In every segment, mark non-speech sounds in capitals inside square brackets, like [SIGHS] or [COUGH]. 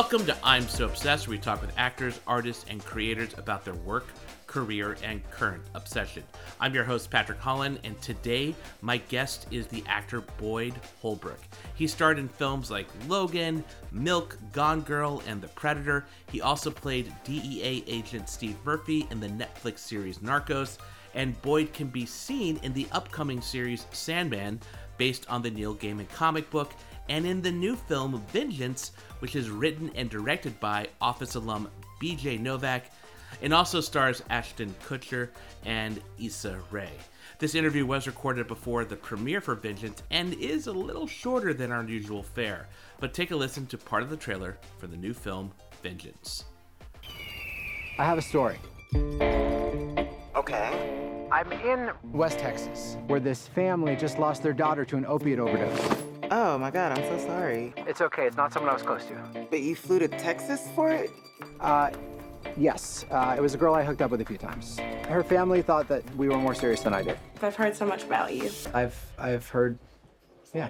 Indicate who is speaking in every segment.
Speaker 1: Welcome to I'm So Obsessed, where we talk with actors, artists, and creators about their work, career, and current obsession. I'm your host, Patrick Holland, and today my guest is the actor Boyd Holbrook. He starred in films like Logan, Milk, Gone Girl, and The Predator. He also played DEA agent Steve Murphy in the Netflix series Narcos, and Boyd can be seen in the upcoming series Sandman, based on the Neil Gaiman comic book, and in the new film Vengeance, which is written and directed by Office alum BJ Novak, and also stars Ashton Kutcher and Issa Rae. This interview was recorded before the premiere for Vengeance and is a little shorter than our usual fare, but take a listen to part of the trailer for the new film Vengeance.
Speaker 2: I have a story.
Speaker 3: Okay.
Speaker 2: I'm in West Texas, where this family just lost their daughter to an opiate overdose.
Speaker 3: Oh my god, I'm so sorry.
Speaker 2: It's okay, it's not someone I was close to.
Speaker 3: But you flew to Texas for it?
Speaker 2: Uh, yes, uh, it was a girl I hooked up with a few times. Her family thought that we were more serious than I did.
Speaker 4: I've heard so much about you.
Speaker 2: I've, I've heard, yeah.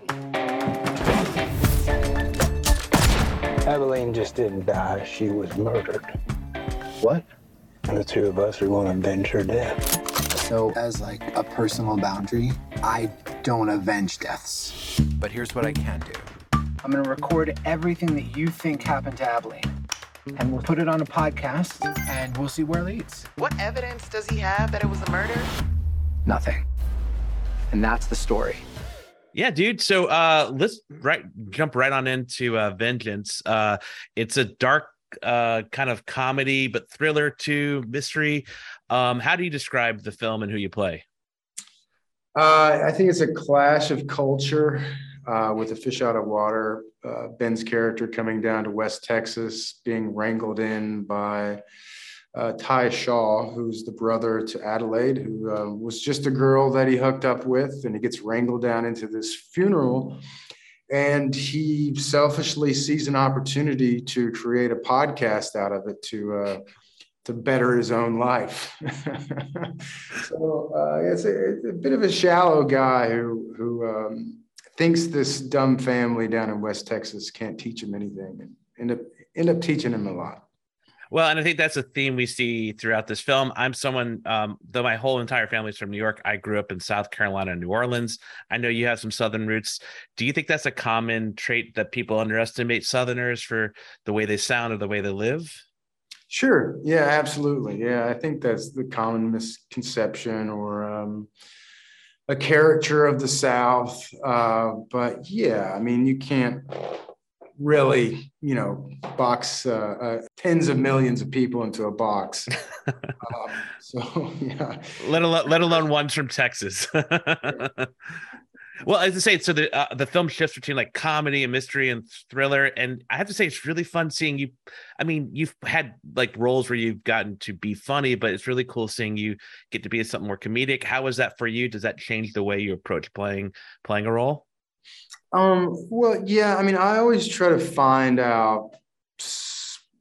Speaker 5: Abilene just didn't die, she was murdered.
Speaker 2: What?
Speaker 5: And the two of us are going to avenge her death.
Speaker 6: So, as like a personal boundary, I don't avenge deaths. But here's what I can do.
Speaker 2: I'm gonna record everything that you think happened to Abilene. And we'll put it on a podcast, and we'll see where it leads.
Speaker 3: What evidence does he have that it was a murder?
Speaker 2: Nothing. And that's the story.
Speaker 1: Yeah, dude. So uh let's right jump right on into uh Vengeance. Uh it's a dark uh kind of comedy but thriller too, mystery. Um how do you describe the film and who you play?
Speaker 7: Uh, I think it's a clash of culture uh, with a fish out of water. Uh, Ben's character coming down to West Texas, being wrangled in by uh, Ty Shaw, who's the brother to Adelaide, who uh, was just a girl that he hooked up with, and he gets wrangled down into this funeral. And he selfishly sees an opportunity to create a podcast out of it to uh, to better his own life. [LAUGHS] so uh, it's, a, it's, a, bit of a shallow guy who who um, thinks this dumb family down in West Texas can't teach him anything, and end up end up teaching him a lot.
Speaker 1: Well, and I think that's a theme we see throughout this film. I'm someone, um, though my whole entire family is from New York. I grew up in South Carolina and New Orleans. I know you have some Southern roots. Do you think that's a common trait that people underestimate Southerners for the way they sound or the way they live?
Speaker 7: Sure. Yeah, absolutely. Yeah, I think that's the common misconception or um, a caricature of the South. Uh, but yeah, I mean, you can't really, you know, box uh, uh, tens of millions of people into a box. [LAUGHS] um, so [LAUGHS] yeah.
Speaker 1: Let alone let alone ones from Texas. [LAUGHS] Well, as I say, so the uh, the film shifts between like comedy and mystery and thriller, and I have to say it's really fun seeing you. I mean, you've had like roles where you've gotten to be funny, but it's really cool seeing you get to be something more comedic. How was that for you? Does that change the way you approach playing playing a role?
Speaker 7: Um, well, yeah. I mean, I always try to find out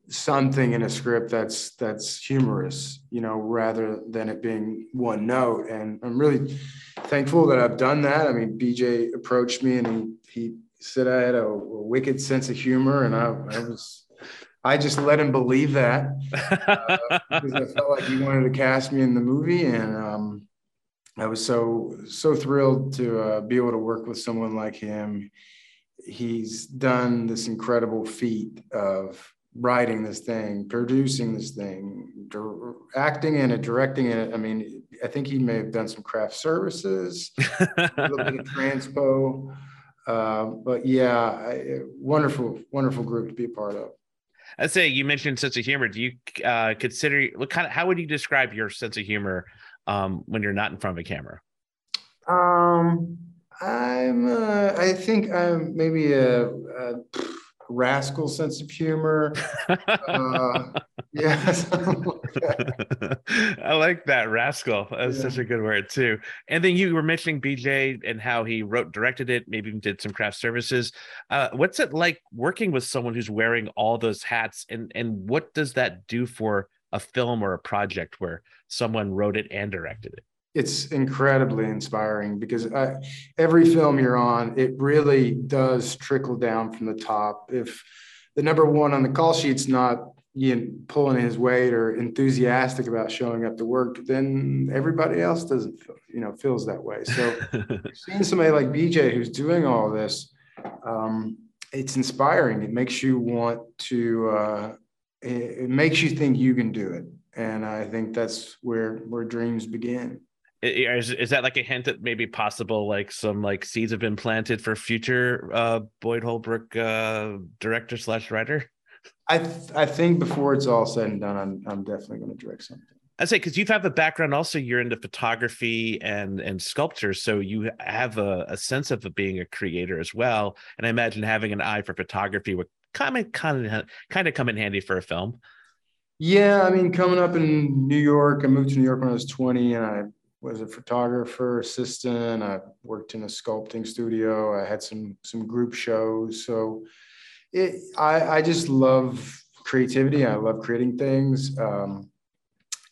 Speaker 7: something in a script that's that's humorous, you know, rather than it being one note. And I'm really thankful that I've done that. I mean, BJ approached me and he he said I had a, a wicked sense of humor, and I, I was I just let him believe that uh, because I felt like he wanted to cast me in the movie, and um, I was so so thrilled to uh, be able to work with someone like him. He's done this incredible feat of writing this thing, producing this thing, dir- acting in it, directing in it. I mean, I think he may have done some craft services, [LAUGHS] a little bit of transpo. Uh, but yeah, I, wonderful, wonderful group to be a part of.
Speaker 1: I'd say you mentioned sense of humor. Do you uh, consider what kind of how would you describe your sense of humor um, when you're not in front of a camera?
Speaker 7: Um, I'm. Uh, I think I'm maybe a, a rascal sense of humor. [LAUGHS] uh, yeah, [LAUGHS]
Speaker 1: I like that rascal. That's yeah. such a good word too. And then you were mentioning BJ and how he wrote, directed it, maybe even did some craft services. Uh, what's it like working with someone who's wearing all those hats, and and what does that do for a film or a project where someone wrote it and directed it?
Speaker 7: It's incredibly inspiring because I, every film you're on, it really does trickle down from the top. If the number one on the call sheet's not you know, pulling his weight or enthusiastic about showing up to work, then everybody else doesn't, feel, you know, feels that way. So [LAUGHS] seeing somebody like BJ who's doing all this, um, it's inspiring. It makes you want to. Uh, it, it makes you think you can do it, and I think that's where where dreams begin
Speaker 1: is, is that like a hint that maybe possible like some like seeds have been planted for future uh boyd holbrook uh director slash writer?
Speaker 7: I th- i think before it's all said and done i'm, I'm definitely going to direct something.
Speaker 1: I say because you've had the background also you're into photography and and sculpture so you have a, a sense of being a creator as well and i imagine having an eye for photography would kind of kind of kind of come in handy for a film.
Speaker 7: Yeah, I mean, coming up in New York, I moved to New York when I was 20 and I was a photographer assistant. I worked in a sculpting studio. I had some some group shows. So it, I, I just love creativity. I love creating things um,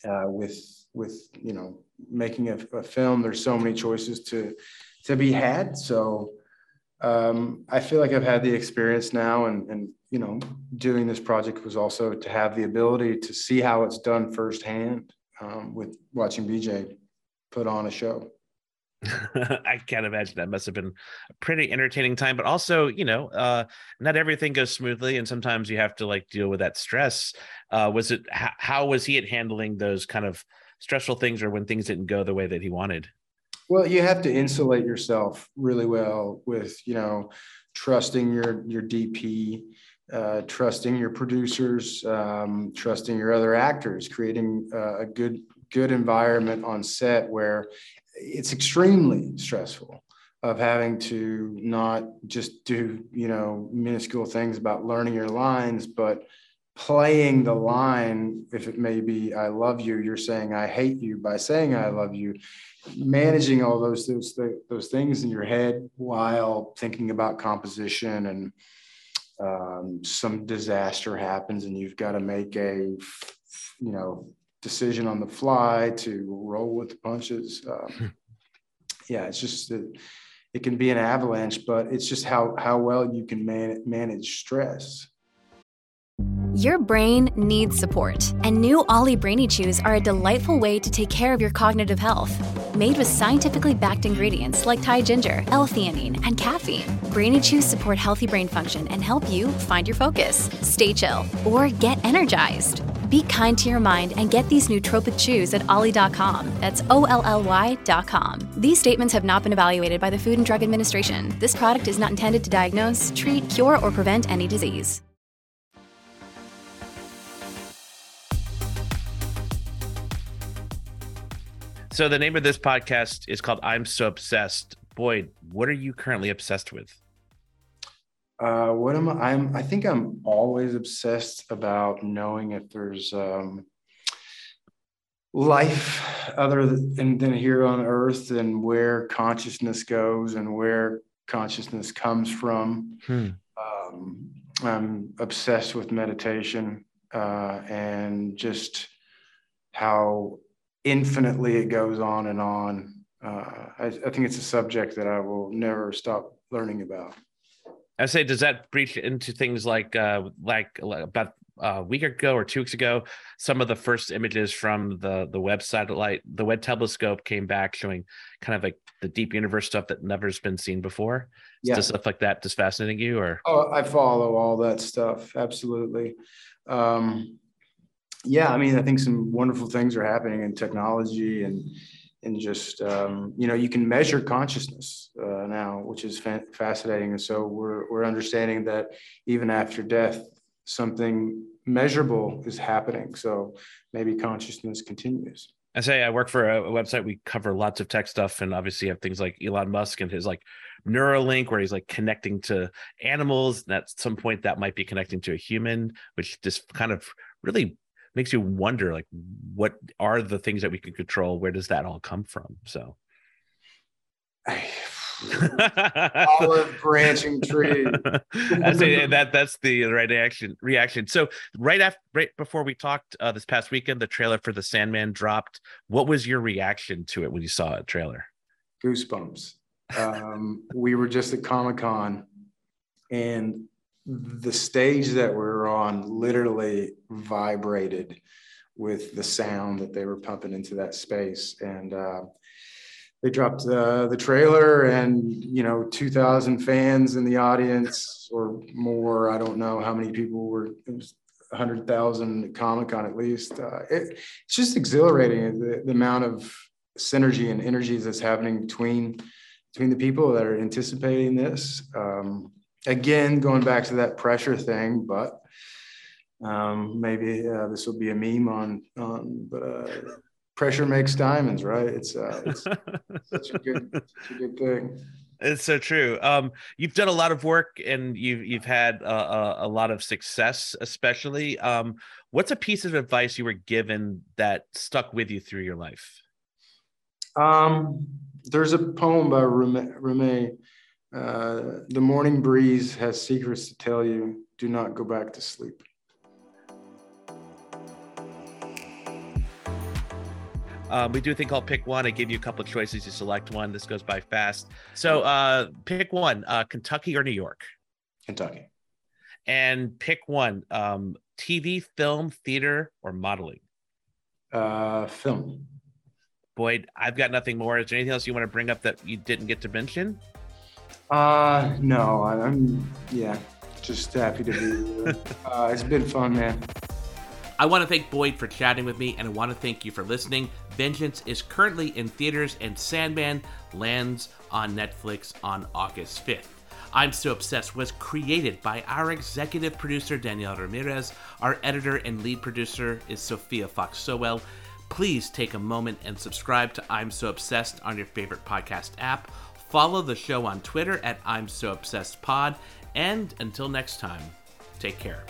Speaker 7: uh, with with you know making a, a, film. There's so many choices to to be had. So um, I feel like I've had the experience now, and and you know doing this project was also to have the ability to see how it's done firsthand um, with watching BJ put on a show. [LAUGHS]
Speaker 1: I can't imagine that must have been a pretty entertaining time, but also, you know, uh, not everything goes smoothly, and sometimes you have to like deal with that stress. Uh, was it how, how was he at handling those kind of stressful things, or when things didn't go the way that he wanted?
Speaker 7: Well, you have to insulate yourself really well with, you know, trusting your your DP, uh, trusting your producers, um, trusting your other actors, creating uh, a good good environment on set where it's extremely stressful of having to not just do you know minuscule things about learning your lines but playing the line if it may be i love you you're saying i hate you by saying i love you. Managing all those those those things in your head while thinking about composition and um, some disaster happens and you've got to make a you know decision on the fly to roll with the punches. Um, yeah, it's just that it can be an avalanche, but it's just how how well you can man- manage stress.
Speaker 4: Your brain needs support, and new Olly Brainy Chews are a delightful way to take care of your cognitive health. Made with scientifically backed ingredients like Thai ginger, L-theanine, and caffeine, Brainy Chews support healthy brain function and help you find your focus, stay chill, or get energized. Be kind to your mind and get these nootropic chews at olly.com. That's O L L Y.com. These statements have not been evaluated by the Food and Drug Administration. This product is not intended to diagnose, treat, cure, or prevent any disease.
Speaker 1: So, the name of this podcast is called I'm So Obsessed. Boyd, what are you currently obsessed with?
Speaker 7: Uh, what am I? I'm. I think I'm always obsessed about knowing if there's um, life other than, than here on Earth, and where consciousness goes, and where consciousness comes from. Hmm. Um, I'm obsessed with meditation uh, and just how infinitely it goes on and on. Uh, I, I think it's a subject that I will never stop learning about.
Speaker 1: I say, does that breach into things like, uh, like, like about a week ago or two weeks ago, some of the first images from the the Webb satellite, the Webb telescope came back showing kind of like the deep universe stuff that never's been seen before. Yeah, Does stuff like that just fascinating you, or?
Speaker 7: Oh, I follow all that stuff. Absolutely. Um, yeah, I mean, I think some wonderful things are happening in technology and and just um, you know you can measure consciousness uh, now, which is fa- fascinating. And so we're we're understanding that even after death, something measurable is happening. So maybe consciousness continues.
Speaker 1: I say I work for a, website. We cover lots of tech stuff, and obviously have things like Elon Musk and his like Neuralink, where he's like connecting to animals. And at some point, that might be connecting to a human, which just kind of really makes you wonder, like, what are the things that we can control? Where does that all come from? So. [SIGHS]
Speaker 7: olive branching tree. [LAUGHS]
Speaker 1: I say that that's the right action Reaction. So right after, right before we talked uh, this past weekend, the trailer for the Sandman dropped. What was your reaction to it when you saw a trailer?
Speaker 7: Goosebumps. Um, we were just at Comic Con, and the stage that we were on literally vibrated with the sound that they were pumping into that space, and. Uh, they dropped the the trailer and you know 2000 fans in the audience or more. I don't know how many people were it was 100000 comic-con at least. Uh, it, it's just exhilarating the, the amount of synergy and energies that's happening between between the people that are anticipating this. Um, again going back to that pressure thing but um, maybe uh, this will be a meme on on but uh, pressure makes diamonds, right? It's uh, it's [LAUGHS] such a good, such a good thing.
Speaker 1: It's so true. Um, you've done a lot of work and you've you've had a, a, lot of success, especially. Um, what's a piece of advice you were given that stuck with you through your life?
Speaker 7: Um, there's a poem by Rumi. Uh, the morning breeze has secrets to tell you. Do not go back to sleep.
Speaker 1: Um, we do a thing called pick one. I give you a couple of choices. You select one. This goes by fast. So uh, pick one: uh, Kentucky or New York.
Speaker 7: Kentucky.
Speaker 1: And pick one: um, TV, film, theater, or modeling.
Speaker 7: Uh, film.
Speaker 1: Boyd, I've got nothing more. Is there anything else you want to bring up that you didn't get to mention?
Speaker 7: Uh, no. I'm yeah, just happy to be. [LAUGHS] uh, it's been fun, man.
Speaker 1: I want to thank Boyd for chatting with me, and I want to thank you for listening. Vengeance is currently in theaters, and Sandman lands on Netflix on August 5th. I'm So Obsessed was created by our executive producer, Danielle Ramirez. Our editor and lead producer is Sophia Fox Sowell. Please take a moment and subscribe to I'm So Obsessed on your favorite podcast app. Follow the show on Twitter at I'm So Obsessed Pod. And until next time, take care.